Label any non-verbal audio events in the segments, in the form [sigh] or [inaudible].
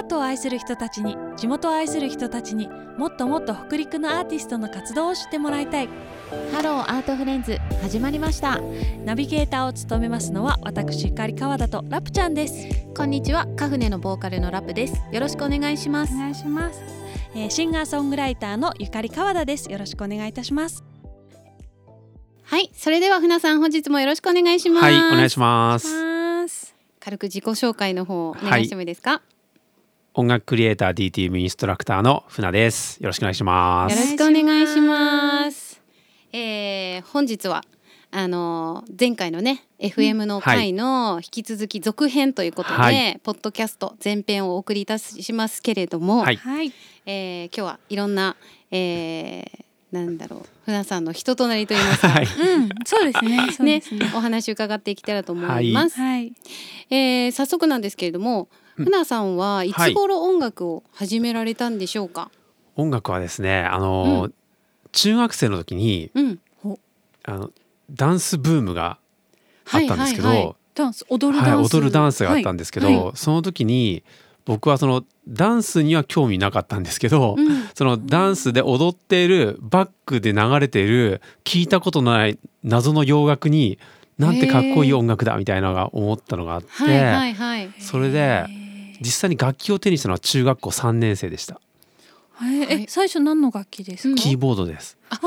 アートを愛する人たちに地元を愛する人たちにもっともっと北陸のアーティストの活動を知ってもらいたい。 Hello Art Friends 始まりました。ナビゲーターを務めますのは私ゆかり川田とラプちゃんです。こんにちはカフネのボーカルのラプです。よろしくお願いします。お願いします、えーシンガーソングライターのゆかり川田です。よろしくお願いいたします。はいそれでは Funa さん本日もよろしくお願いします。はい、お願いします。ます。軽く自己紹介の方お願いしてもいいですか、音楽クリエイター DTM インストラクターの船です。よろしくお願いします。よろしくお願いします。えー、本日はあのー前回のね FM の回の引き続き続編ということで、はい。ポッドキャスト前編をお送りいたしますけれども、はい。はい。えー今日はいろんな、えー、なんだろう。船さんの人となりといいますか、はい、うん。そうですね。[laughs] そうねですね。お話伺っていけたらと思います。はい。えー早速なんですけれども、うん。船さんはいつ頃音楽を始められたんでしょうか？音楽はですね、あの、う中学生の時にうん、あのダンスブームがあったんですけど、はいはいはい。ダンス踊るはいダンス、踊るダンスがあったんですけど、はい。その時に僕はそのダンスには興味なかったんですけど、うん。そのダンスで踊っているバックで流れている聞いたことのない謎の洋楽になんてかっこいい音楽だみたいなのが思ったのがあって、はいはいはい。それで実際に楽器を手にしたのは中学校3年生でした。ええ最初何の楽器ですうん。か、キーボードです、あ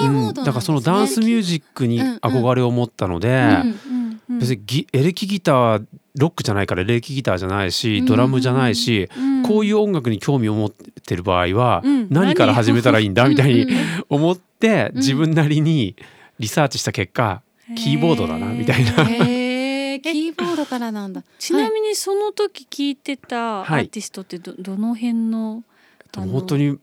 キーボードなんですね。だからそのダンスミュージックに憧れを持ったので、うんうんうん。別にギエレキギターロックじゃないからエレキギターじゃないし、うん。ドラムじゃないし、うん。こういう音楽に興味を持ってる場合は、うん。何から始めたらいいんだみたいに思ってうん。自分なりにリサーチした結果、キーボードだなみたいな。キーボードからなんだ。[laughs] ちなみにその時聞いてたアはい。ーティストってど,、どの辺の？あの本当に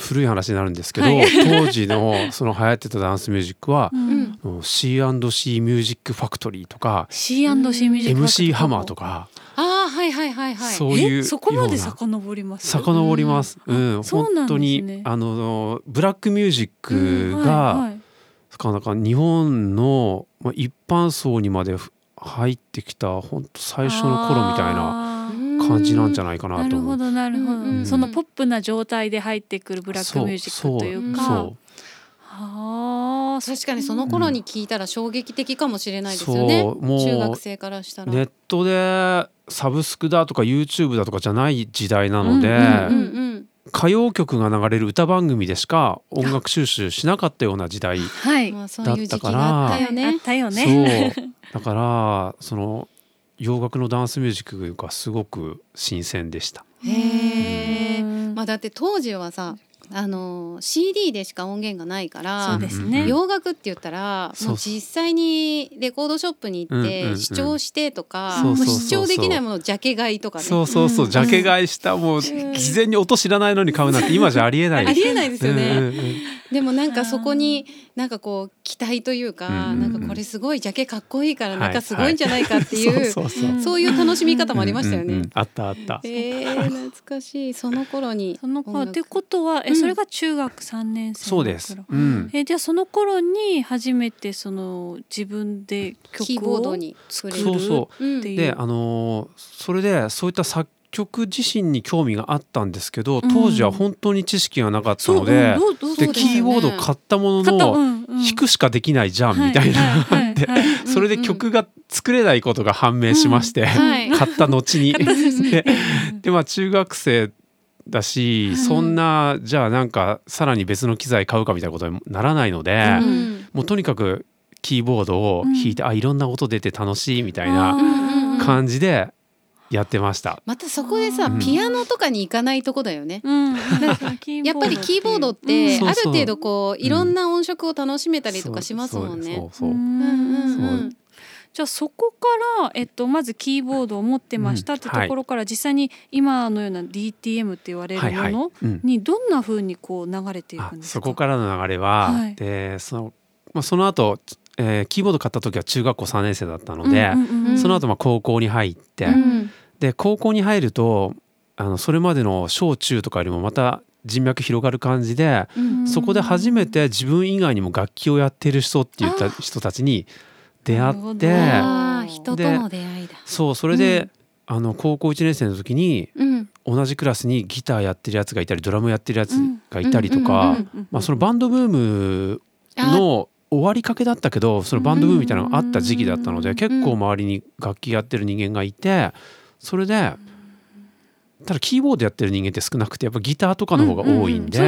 古い話になるんですけど、はい。当時の [laughs] その流行ってたダンスミュージックはう、ん。ん、C&C ミュージックファクトリーとか C&C ミュージックファクトリー MC ハマーとかああはいはいはいはい。そういうえ？そこまで遡ります？遡ります。うん。うん、本当に、ねあのブラックミュージックうんが、はいはい。なんか日本のまあ一般層にまでふ入ってきた本当最初の頃みたいな感じなんじゃないかななるほと思う。どなるほど、うんうんうん。そのポップな状態で入ってくるブラックミュージックというか。そうああ確かにその頃に聞いたら衝撃的かもしれないですよね。そうもう中学生からしたら。ネットでサブスクだとか YouTube だとかじゃない時代なので、うんうんうん歌謡曲が流れる歌番組でしか音楽収集しなかったような時代はい、まあそういう時期があったよあっね。たよね。そう。だからその洋楽のダンスミュージックがすごく新鮮でした。へえ。うんまあだって当時はさ、あの CD でしか音源がないかそうら。ですね、うん洋楽って言ったらもう実際にレコードショップに行っうんうんうん。て視聴してとかもう視聴できないものをジャケ買いとかね。そうそうそう、うん。ジャケ買いしたもううん。事前に音知らないのに買うなんて今じゃありえない。ありえないですよね、うんうんうん。でもなんかそこになんかこう期待というか、うんなんかこれすごいジャケかっこいいからはい。なんかすごいんじゃないかっていう、そうそうそう。いう楽しみ方もありましたよね。うんうんうん。あったあった。えー、懐かしい。その頃にその頃。ってことはえ、うんそれが中学三年生そうです。うん。えじゃあその頃に初めてその自分で曲をキーボードに作れる。そうそうんっていう。であのーそれでそういった作曲自身に興味があったんですけどうん。当時は本当に知識がなかったので、うん。でねキーボード買ったものの、うんうん。弾くしかできないじゃんみたいな、はいはいではいはい。[laughs] それで曲が作れないことが判明しまして、はい。買った後に。[laughs] 買った後に。[laughs] ででまあ中学生だし、うんそんなじゃあなんかさらに別の機材買うかみたいなことにならないので、うんもうとにかくキーボードを弾いて、あいろんな音出て楽しいみたいあなー感じでやってました。またそこでさ、うん。ピアノとかに行かないとこだよね。うん、やっぱりキーボードっうんてある程度こういろんな音色を楽しめたりとかしますもんね。そうそうじゃあそこから、えっと、まずキーボードを持ってましたってところから、実際に今のような DTM って言われるものうん。にどんな風にこう流れていくあんですか？そこからの流れは、はい。でそのまあ、その後、えーキーボード買った時は中学校3年生だったので、その後まあ高校に入って、うん。で高校に入るとあのそれまでの小中とかよりもまた人脈広がる感じで、うん。そこで初めて自分以外にも楽器をやってる人って言った人たちに出会って人との出会いだ。そうそれで、あの高校1年生の時にうん。同じクラスにギターやってるやつがいたりドラムやってるやつがいたりとか、まあ、そのバンドブームの終わりかけだったけどそのバンドブームみたいなのがあった時期だったので結構周りに楽器やってる人間がいてそれでただキーボードやってる人間って少なくてやっぱギターとかの方が多いんで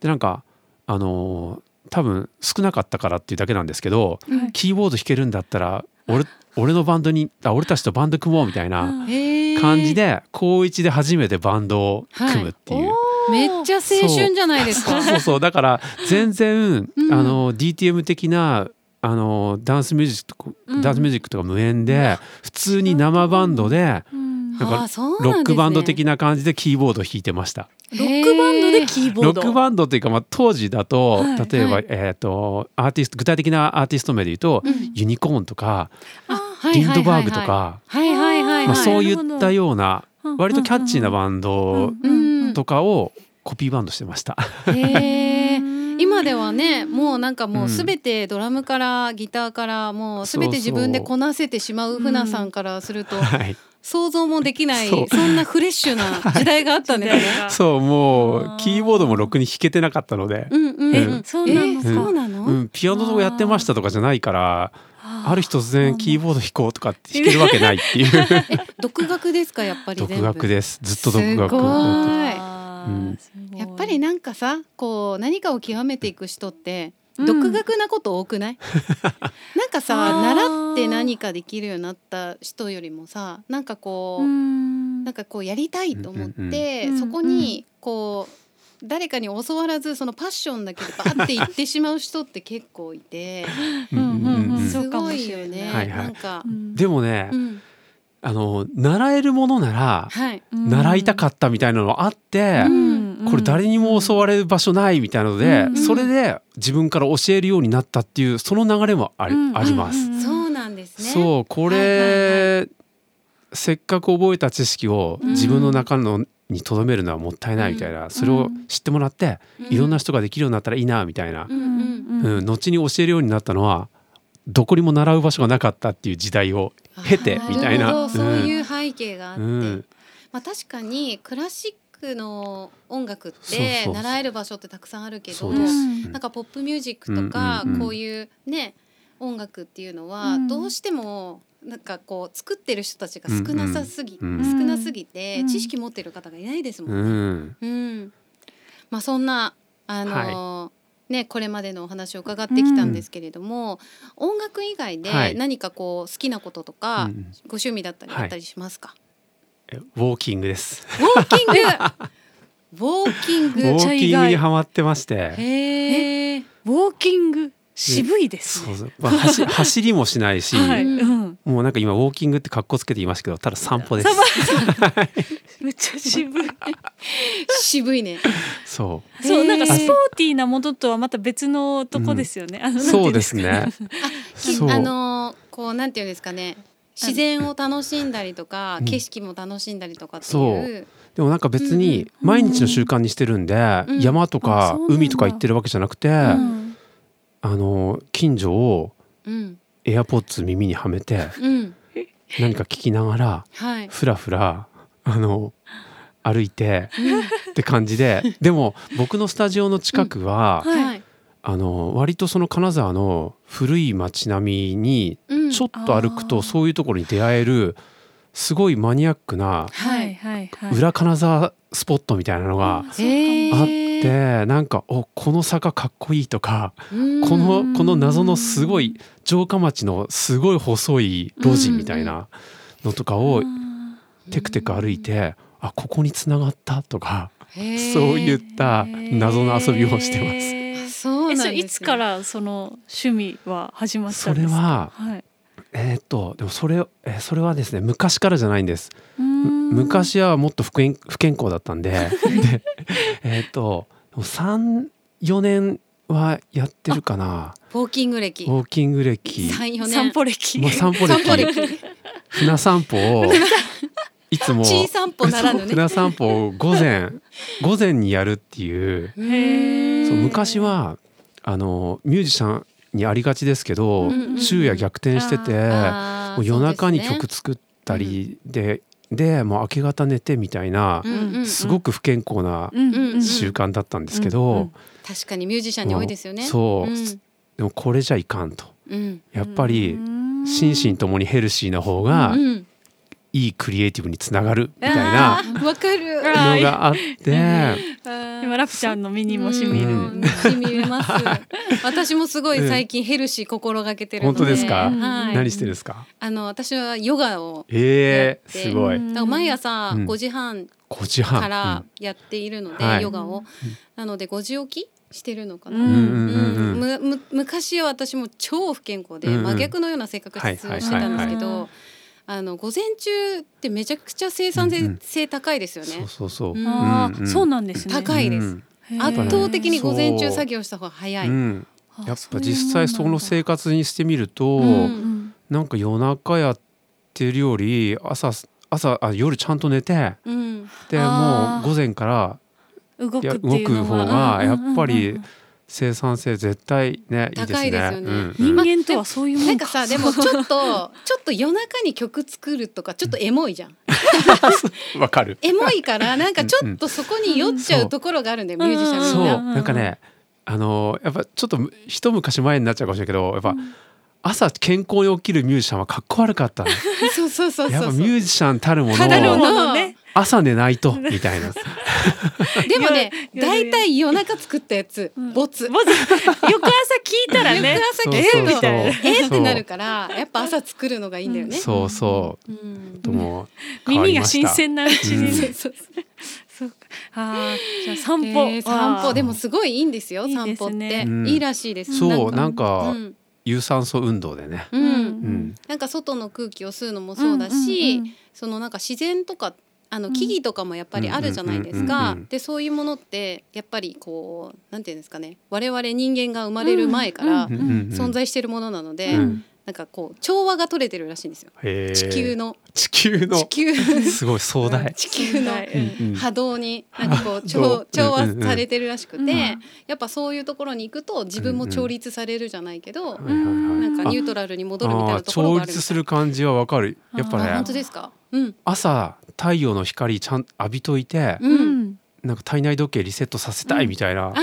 でなんかあの多分少なかったからっていうだけなんですけど、キーボード弾けるんだったら俺俺のバンドにあ俺たちとバンド組もうみたいな感じで高一で初めてバンドを組むっていう。めっちゃ青春じゃないですか。そう。そうだから全然、うん、あの DTM 的なあのダンスミュージック、うん、ダンスミュージックとか無縁で、普通に生バンドで、うん、なんかロックバンド的な感じでキーボード弾いてました。ロックバンドでキーボード？ロックバンドっていうかまあ当時だと、はい、例えば、はい、えっ、ー、とアーティスト具体的なアーティスト名で言うと、ユニコーンとか、リンドバーグとか、まあそういったような割とキャッチーなバンドとかをコピーバンドしてました。今ではね [laughs] もうなんかもうすべてドラムからギターからもうすべて自分でこなせてしまう船さんからすると、想像もできないそんなフレッシュな [laughs] 時代があったんですね。そうもうキーボードもろくに弾けてなかったので。うんうん、うん、そうなの、そうん、ピアノとやってましたとかじゃないから。ある日突然キーボード弾こうとかって弾けるわけないっていう。[laughs] 独学ですか？やっぱり独学です。ずっと独学やっぱりなんかさこう何かを極めていく人って独学なこと多くない、[laughs] なんかさ習って何かできるようになった人よりもさなんかこうなんかこうやりたいと思って、そこにこう誰かに教わらずそのパッションだけでバーって言ってしまう人って結構いてすごいよね。はいはい、なんか、でもね、うん、あの習えるものなら、はい、習いたかったみたいなのあって、うん、これ誰にも教われる場所ないみたいなので、うん、それで自分から教えるようになったっていうその流れもあり,、あります。そうなんですね。そうこれ、はいはいはい、せっかく覚えた知識を自分の中のにとどめるのはもったいないみたいな、うん、それを知ってもらって、うん、いろんな人ができるようになったらいいなみたいな、うん後に教えるようになったのはどこにも習う場所がなかったっていう時代を経てみたいな、そういう背景があって、まあ、確かにクラシックの音楽って習える場所ってたくさんあるけどなんかポップミュージックとかこういうね音楽っていうのはどうしてもなんかこう作ってる人たちが少なさすぎ、少なすぎて知識持ってる方がいないですもんね。うん、うん、まあそんなあのねこれまでのお話を伺ってきたんですけれども、音楽以外で何かこう好きなこととか、はい、ご趣味だったりあったりしますか、はい、ウォーキングです。ウォーキング。[laughs] ウォーキング。ウォーキングにハマってまして。へえ。ウォーキング。渋いです、ね、そうそう。まあ、走 [laughs] 走りもしないし、はい。うん、もうなんか今ウォーキングって格好つけて言いましたけどただ散歩です。[laughs] めっちゃ渋い。渋いね。そう。そうなんかスポーティーなものとはまた別のとこですよね、うん、あのそうですね。ああのこうなんていうんですかね自然を楽しんだりとか、うん、景色も楽しんだりとかっていう。でもなんか別に毎日の習慣にしてるんで、うん、山とか海とか行ってるわけじゃなくて、うん。あの近所をエアポッツ耳にはめて、何か聞きながら、ふらふらあの歩いて、って感じで。でも僕のスタジオの近くは、あの割とその金沢の古い街並みにちょっと歩くとそういうところに出会えるすごいマニアックな裏金沢スポットみたいなのがあって。でなんかおこの坂かっこいいとかこのこの謎のすごい城下町のすごい細い路地みたいなのとかをテクテク歩いてあここにつながったとかそういった謎の遊びをしてます。そうなんいつからその趣味は始まったんですか？それは、はい、えー、っとでもそれえそれはですね昔からじゃないんです。昔はもっと不健不健康だったんで。[laughs] でえっと34年はやってるかな。ウォーキング歴。ウォーキング歴。散歩歴、まあ、散歩歴。船散歩をいつも散歩ならぬ、ね、船散歩を午前午前にやるっていう。そう昔はあのミュージシャンにありがちですけど、昼夜逆転しててもう夜中に曲作ったりででもう明け方寝てみたいな、すごく不健康な習慣だったんですけど、確かにミュージシャンに多いですよね。そう、でもこれじゃいかんと、やっぱり心身ともにヘルシーな方がいいクリエイティブにつながるみたいなわかる。のがあって。今ラプちゃんの身にもしみる、しみます。[laughs] 私もすごい最近ヘルシー心がけてる本当ですか、はい、何してるんですか？あの私はヨガをえー、すごい。毎朝5時半からやっているので、ヨガを、なので5時起きしてるのかな、む昔は私も超不健康で真逆のような性格質をしてたんですけどあの午前中ってめちゃくちゃ生産性高いですよね。そうそうそう。ああ、そうなんですね。高いです。圧倒的に午前中作業した方が早い。やっぱ実際その生活にしてみると、なんか夜中やってるより朝朝あ夜ちゃんと寝て、でもう午前から動く方がやっぱり。生産性絶対ねいいですよね、うん、人間とはそういうもんなんかさでもちょっとちょっと夜中に曲作るとかちょっとエモいじゃん。[laughs] わかる。エモいからなんかちょっとそこに酔っちゃうところがあるんだよ、ミュージシャンそう。なんかねあのやっぱちょっと一昔前になっちゃうかもしれないけどやっぱ。朝健康に起きるミュージシャンはかっこ悪かった [laughs] そうそうそうやっぱミュージシャンたるもの、ね、朝寝ないと [laughs] みたいな。[laughs] でもね大体夜中作ったやつ、ボツ。翌朝聞いたらね。[laughs] 翌朝聞くとえってなるからやっぱ朝作るのがいいんだよね、そうそう、とも耳が新鮮なうちに、ね、そうそう。か。あじゃ散歩、えー、散歩。でもすごいいいんですよ散歩って、いいらしいです。そうなんか、有酸素運動でね、うん。なんか外の空気を吸うのもそうだし、そのなんか自然とかあの木々とかもやっぱりあるじゃないですか。でそういうものってやっぱりこうなんていうんですかね。我々人間が生まれる前から存在しているものなので、なんかこう調和が取れてるらしいんですよ。地球の。地球の。地球。[laughs] すごい壮大。地球の波動になんかこう [laughs] 調調和されてるらしくて、やっぱそういうところに行くと自分も調律されるじゃないけど、なんかニュートラルに戻るみたいなところがある調律する感じはわかる。やっぱね。本当ですか？うん、朝太陽の光ちゃん浴びといて、うん、なんか体内時計リセットさせたいみたいな、うん、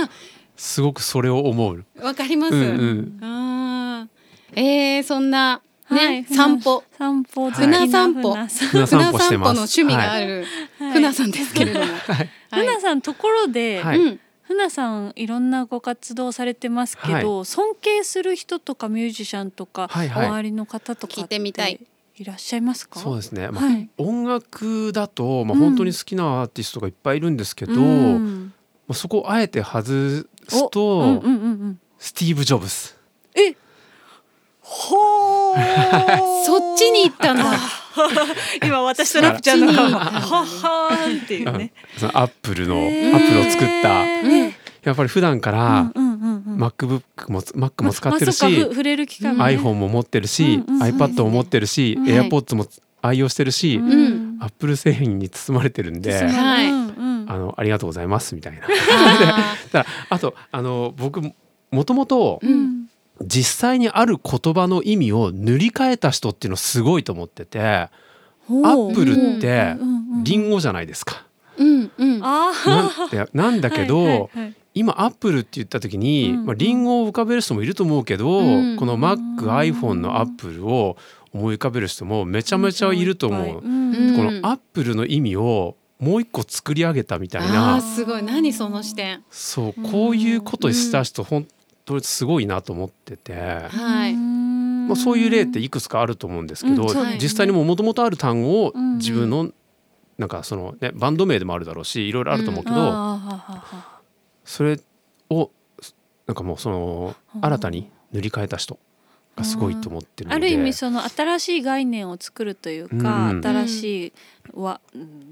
すごくそれを思う。わかります。うんうん、あえー、そんなね、はい、散歩。散歩。船散歩。船散歩の趣味がある、はい、船さんですけれども、はい、船さんところで、はい、船さんいろんなご活動されてますけど、尊敬する人とかミュージシャンとか、はいはい、周りの方とか聞いてみたい。いらっしゃいますか？そうですね、まあ、はい、音楽だと、まあ、本当に好きなアーティストがいっぱいいるんですけど、うん、まあ、そこをあえて外すと、うんうんうんうん、スティーブ・ジョブス。えほー。[laughs] そっちに行ったんだ今私とラプちゃんのははーっていうね。アップルのアップルを作った、やっぱり普段から、うんうん MacBook も Mac も使ってるし、まあ、iPhone も持ってるし、うんうん、iPad も持ってるし、はい、AirPods も愛用してるし、うん、Apple 製品に包まれてるんで、はい、あのありがとうございますみたいな。[laughs] だあとあの僕もともと実際にある言葉の意味を塗り替えた人っていうのすごいと思ってて、アップルってリンゴじゃないですか。うんうん、なんだけど、はいはいはい、今アップルって言った時に、まあ、リンゴを浮かべる人もいると思うけど、うん、この Mac iPhone のアップルを思い浮かべる人もめちゃめちゃいると思う。うん、このアップルの意味をもう一個作り上げたみたいな。すごい。何その視点。そうこういうことした人本当にすごいなと思ってて。はい。まあそういう例っていくつかあると思うんですけど、実際にもともとある単語を自分のなんかそのねバンド名でもあるだろうしいろいろあると思うけど、それをなんかもうその新たに塗り替えた人がすごいと思ってるある意味その新しい概念を作るというか、うん、新しいわ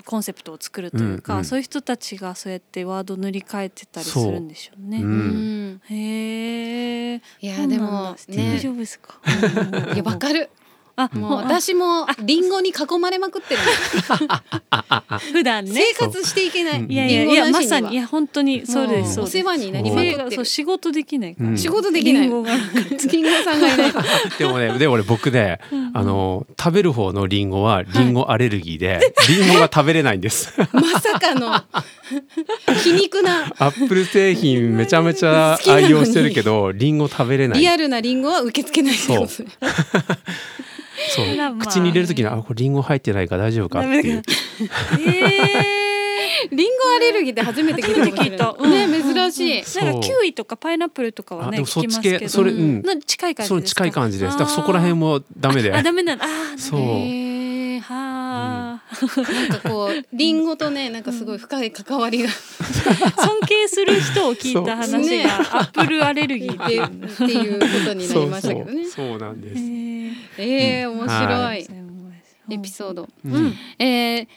コンセプトを作るというか、うんうん、そういう人たちがそうやってワード塗り替えてたりするんでしょうね。ううん、へえ。いやでもね大丈夫ですか？[laughs] いやわかる。あもう私もリンゴに囲まれまくってる [laughs] 普段ね。生活していけない、いやいやいやまさに。いや本当にそうですお世話になりまくってる仕事できない仕事できない。リンゴさんがいない。[laughs] でもねでもね僕ね、あの食べる方のリンゴはリンゴアレルギーで、リンゴが食べれないんです。[laughs] まさかの。皮肉な。アップル製品めちゃめちゃ愛用してるけどリンゴ食べれない。リアルなリンゴは受け付けないそうそう。口に入れる時にあこれリンゴ入ってないか大丈夫かっていう。えー。リンゴアレルギーって初めて聞いた。ね珍しい。なんかキウイとかパイナップルとかはね聞きますけど、それ、うん、近い感じその近い感じです。だからそこら辺もダメで。あダメなんあそう。はあ、なんかこうリンゴとねなんかすごい深い関わりが。尊敬する人を聞いた話が、ね、アップルアレルギーでっていうことになりましたけどね。そうなんです。ええー、面白い、エピソード。うん、えー、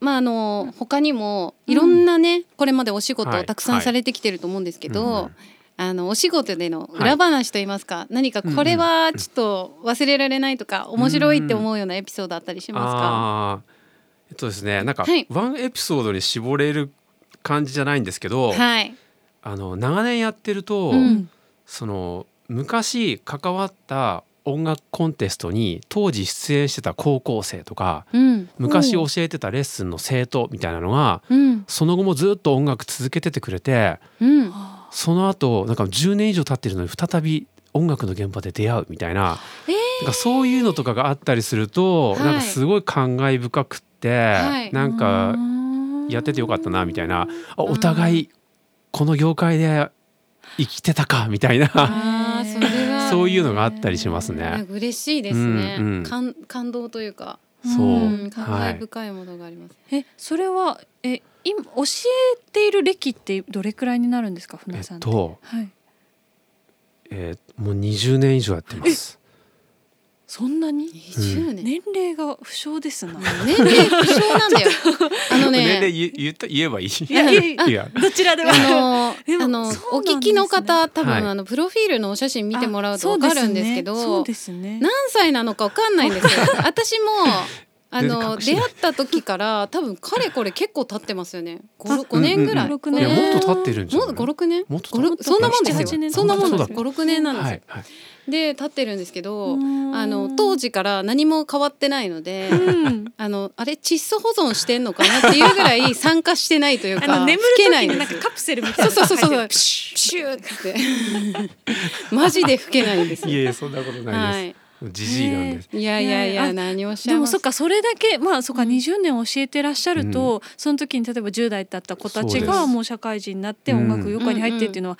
まああの他にもいろんなね、うん、これまでお仕事をたくさんされてきてると思うんですけど、あのお仕事での裏話といいますか、はい、何かこれはちょっと忘れられないとか、面白いって思うようなエピソードあったりしますか、えっとですねなんか、ワンエピソードに絞れる感じじゃないんですけど、はい、あの長年やってると、うん、その昔関わった音楽コンテストに当時出演してた高校生とか、うん、昔教えてたレッスンの生徒みたいなのが、うん、その後もずっと音楽続けててくれて、うん、その後なんか10年以上経ってるのに再び音楽の現場で出会うみたいな。えー、なんかそういうのとかがあったりすると、はい、なんかすごい感慨深くはい、なんかやっててよかったなみたいな。お互いこの業界で生きてたかみたいな。そういうのがあったりしますね。嬉しいですね、うんうん、感感動というか。そう、うん、感慨深いものがあります。はい、えそれはえ今教えている歴ってどれくらいになるんですか船さんえっと、はい、えー、もう20年以上やってます。そんなに、20年年齢が不詳ですな。年齢不詳なんだよ。[laughs] あのね、年齢言った言えばいい。いやいやどちらでも。あのあのお聞きの方多分、あのプロフィールのお写真見てもらうとわかるんですけど、そうですね。何歳なのかわかんないんですよ。[laughs] 私も。あの出会った時から多分かれこれ結構経ってますよね。五五年ぐらい。六年。もっと経ってるんじゃない。五六年？もっとそんなもんですよ。そんなもんです。五六年なんですよ。で立ってるんですけどあの当時から何も変わってないので、うん、あのあれ窒素保存してんのかなっていうぐらい酸化してないというか眠る時になんかカプセルみたいなそうそうそうそう。プシューって。マジで吹けないんですいやいやそんなことないです、はい。じじいなんです。いやいやいや何をしでもそっかそれだけまあそっか20年教えてらっしゃると、うん、その時に例えば10代だった子たちがもう社会人になって音楽業界に入ってっていうのは、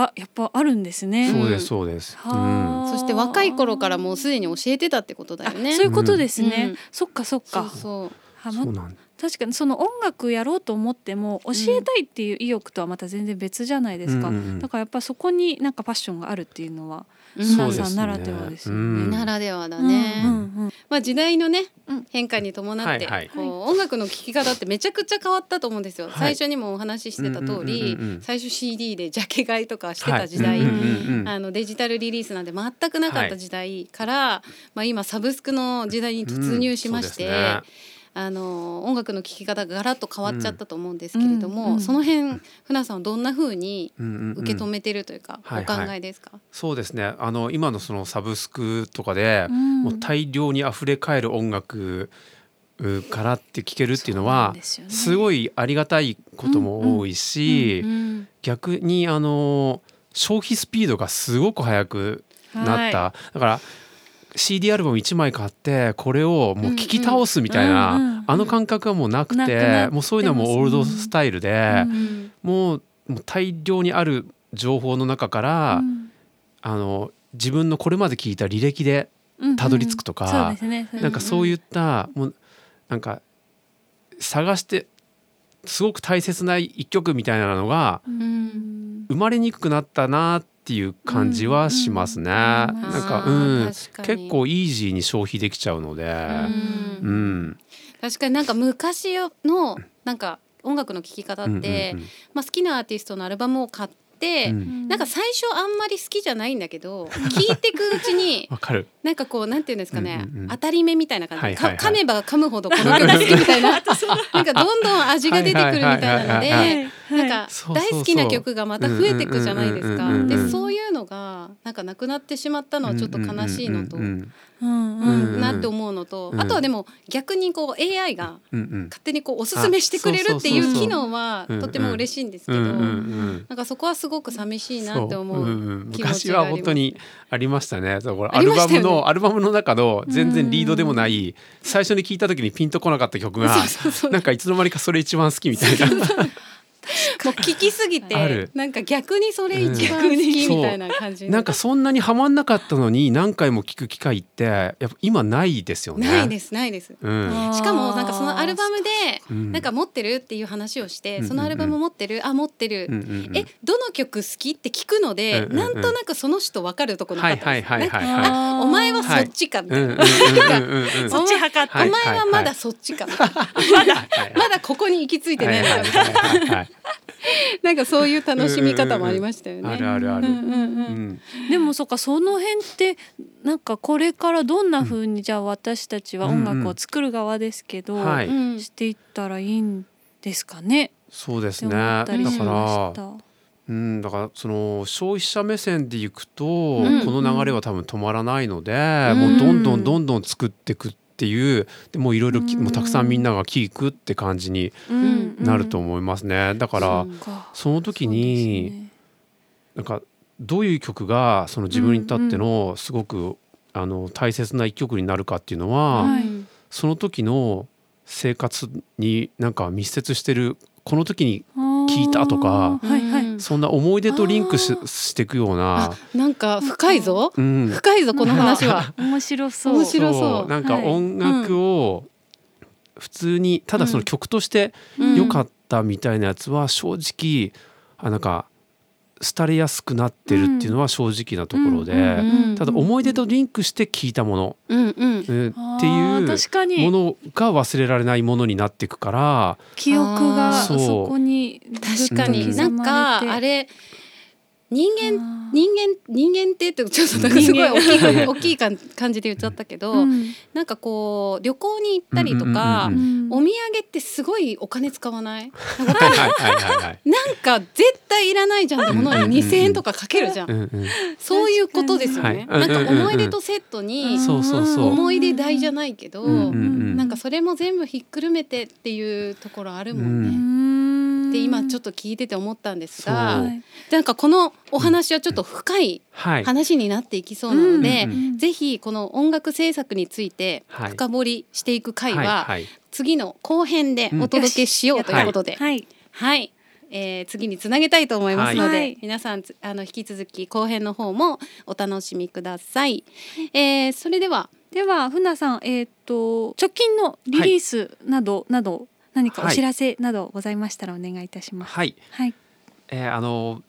あやっぱあるんですね。そうですそうです。うん、そして若い頃からもうすでに教えてたってことだよね。そういうことですね。うん、そっかそっか。そうそうはま、確かにその音楽やろうと思っても教えたいっていう意欲とはまた全然別じゃないですか、うん、だからやっぱそこになんかパッションがあるっていうのは皆さんならではですよね。ねならではだね。まあ時代のね変化に伴って、こう音楽の聴き方ってめちゃくちゃ変わったと思うんですよ。はい、最初にもお話ししてた通り、最初 CD でジャケ買いとかしてた時代、はい、あのデジタルリリースなんで全くなかった時代から、はい、まあ今サブスクの時代に突入しまして。うんあの音楽の聴き方がガラッと変わっちゃったと思うんですけれども、うんうん、その辺船さんはどんなふうに受け止めてるというか、お考えですか、はいはい、そうですね。あの今のそのサブスクとかで、もう大量に溢れ返る音楽からって聞けるっていうのはすごいありがたいことも多いし、逆にあの消費スピードがすごく速くなった、はい、だから CD アルバム1枚買ってこれをもう聴き倒すみたいな、あの感覚はもうなくてもうそういうのはもうオールドスタイルで、もうもう大量にある情報の中から、あの自分のこれまで聞いた履歴でたどり着くとか、なんかそういったもうなんか探してすごく大切な一曲みたいなのが生まれにくくなったなってっていう感じはしますね。なんかうん。結構イージーに消費できちゃうので、うん、確かになんか昔のなんか音楽の聴き方って、まあ、好きなアーティストのアルバムを買っ、うん、なんか最初あんまり好きじゃないんだけど [laughs] 聞いてくうちになんかこうなんていうんですかね、うんうんうん、当たり目みたいな感じ、はいはいはい、噛めば噛むほどこの曲好きみたいななんかどんどん味が出てくるみたいなのでなんか大好きな曲がまた増えていくじゃないですか。でそういうのがなんかなくなってしまったのはちょっと悲しいのと。うんうん、なって思うのと、あとはでも逆にこう AI が勝手にこうおすすめしてくれるっていう機能はとても嬉しいんですけど、なんかそこはすごく寂しいなって思う昔は本当にありましたね。これアルバムの、アルバムの中の全然リードでもない、最初に聞いた時にピンとこなかった曲がなんかいつの間にかそれ一番好きみたいな。もう聞きすぎてなんか逆にそれ一番好きみたいな感じ、う。ん、なんかそんなにはまんなかったのに何回も聞く機会ってやっぱ今ないですよね。ないですないです、うん、しかもなんかそのアルバムでなんか持ってるっていう話をして、うん、そのアルバム持ってるあ持ってる、うんうんうん、えどの曲好きって聞くので、うんうんうん、なんとなくその人分かるとこなかったです、はいはいはい、お前はそっちかみたいな、そっち測って。お前はまだそっちかまだまだここに行き着いてないみたいな [laughs] なんかそういう楽しみ方もありましたよね。あるあるある。でもそっかその辺ってなんかこれからどんな風にじゃあ私たちは音楽を作る側ですけど、していったらいいんですかね。そうですね。だから。うん、だからその消費者目線でいくと、この流れは多分止まらないので、もうどんどんどんどん作っていくっていうでもいろいろもうたくさんみんなが聞くって感じになると思いますね。だからその時になんかどういう曲がその自分にとってのすごくあの大切な一曲になるかっていうのは、その時の生活になんか密接してるこの時に聞いたとか、はいはい、そんな思い出とリンクししていくようななんか深いぞ、うん、深いぞこの話は。[laughs] 面白そう。面白そう。なんか音楽を普通にただその曲として良かったみたいなやつは正直あなんか廃れやすくなってるっていうのは正直なところで、ただ思い出とリンクして聞いたもの、うんうん、っていうものが忘れられないものになっていくから記憶がそこに確かに、なんかあれ人間人間人間ってってちょっとなんかすごい大きい大きい感じで言っちゃったけど、うん、なんかこう旅行に行ったりとか、お土産ってすごいお金使わない？なんか絶対いらないじゃんってものに2,000円とかかけるじゃん、うんうん、そういうことですよね、はい、なんか思い出とセットに思い出代じゃないけど、なんかそれも全部ひっくるめてっていうところあるもんね。って今ちょっと聞いてて思ったんですが、なんかこのお話はちょっと深い話になっていきそうなので、ぜひこの音楽制作について深掘りしていく回は次の後編でお届けしようということで、はい、はい。えー、次につなげたいと思いますので、はい、皆さんあの引き続き後編の方もお楽しみください。えー、それでは。では船さん、えーと、直近のリリースなど、はい、など何かお知らせなどございましたらお願いいたします。はい。はい。えー、あの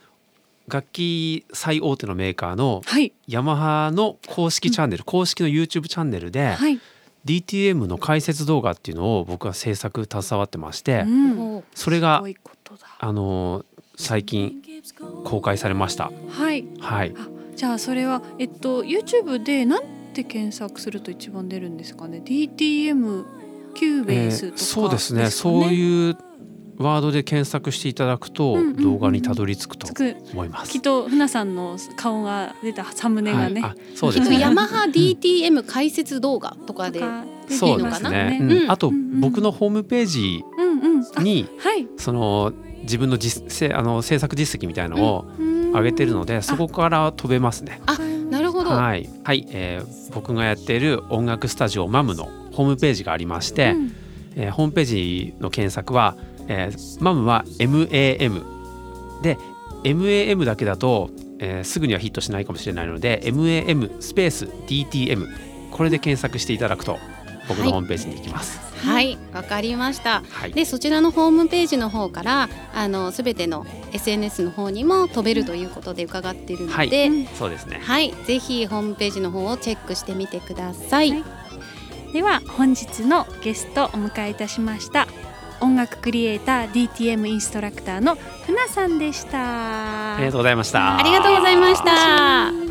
楽器最大手のメーカーのヤマハの公式チャンネル、うん、公式の YouTube チャンネルで、はい、DTM の解説動画っていうのを僕は制作携わってまして、うん、それがあの最近公開されました。はい。はい。じゃあそれはえっと YouTube でなんて検索すると一番出るんですかね？DTM Cubase とか、ね。えー、そうですね。そういうワードで検索していただくと動画にたどり着くと思います。きっと Funa さんの顔が出たサムネがね。はい、そうですね。ヤマハ DTM 解説動画とかでいいのかな。ねうん、あと、僕のホームページに、はい、その自分の実あの制作実績みたいのを上げてるので、そこから飛べますね。あ、なるほど。はい、はい、えー、僕がやっている音楽スタジオマムのホームページがありまして、うん、えー、ホームページの検索は、えー、マムは MAM で MAM だけだと、えー、すぐにはヒットしないかもしれないので MAM スペース DTM これで検索していただくと僕のホームページに行きます。はい。わ、はい、かりました、はい、でそちらのホームページの方からあのすべての SNS の方にも飛べるということで伺っているので、はい、そうですね。はい。ぜひホームページの方をチェックしてみてくださいでは本日のゲストお迎えいたしました。音楽クリエイター DTM インストラクターのふなさんでした。ありがとうございました。ありがとうございました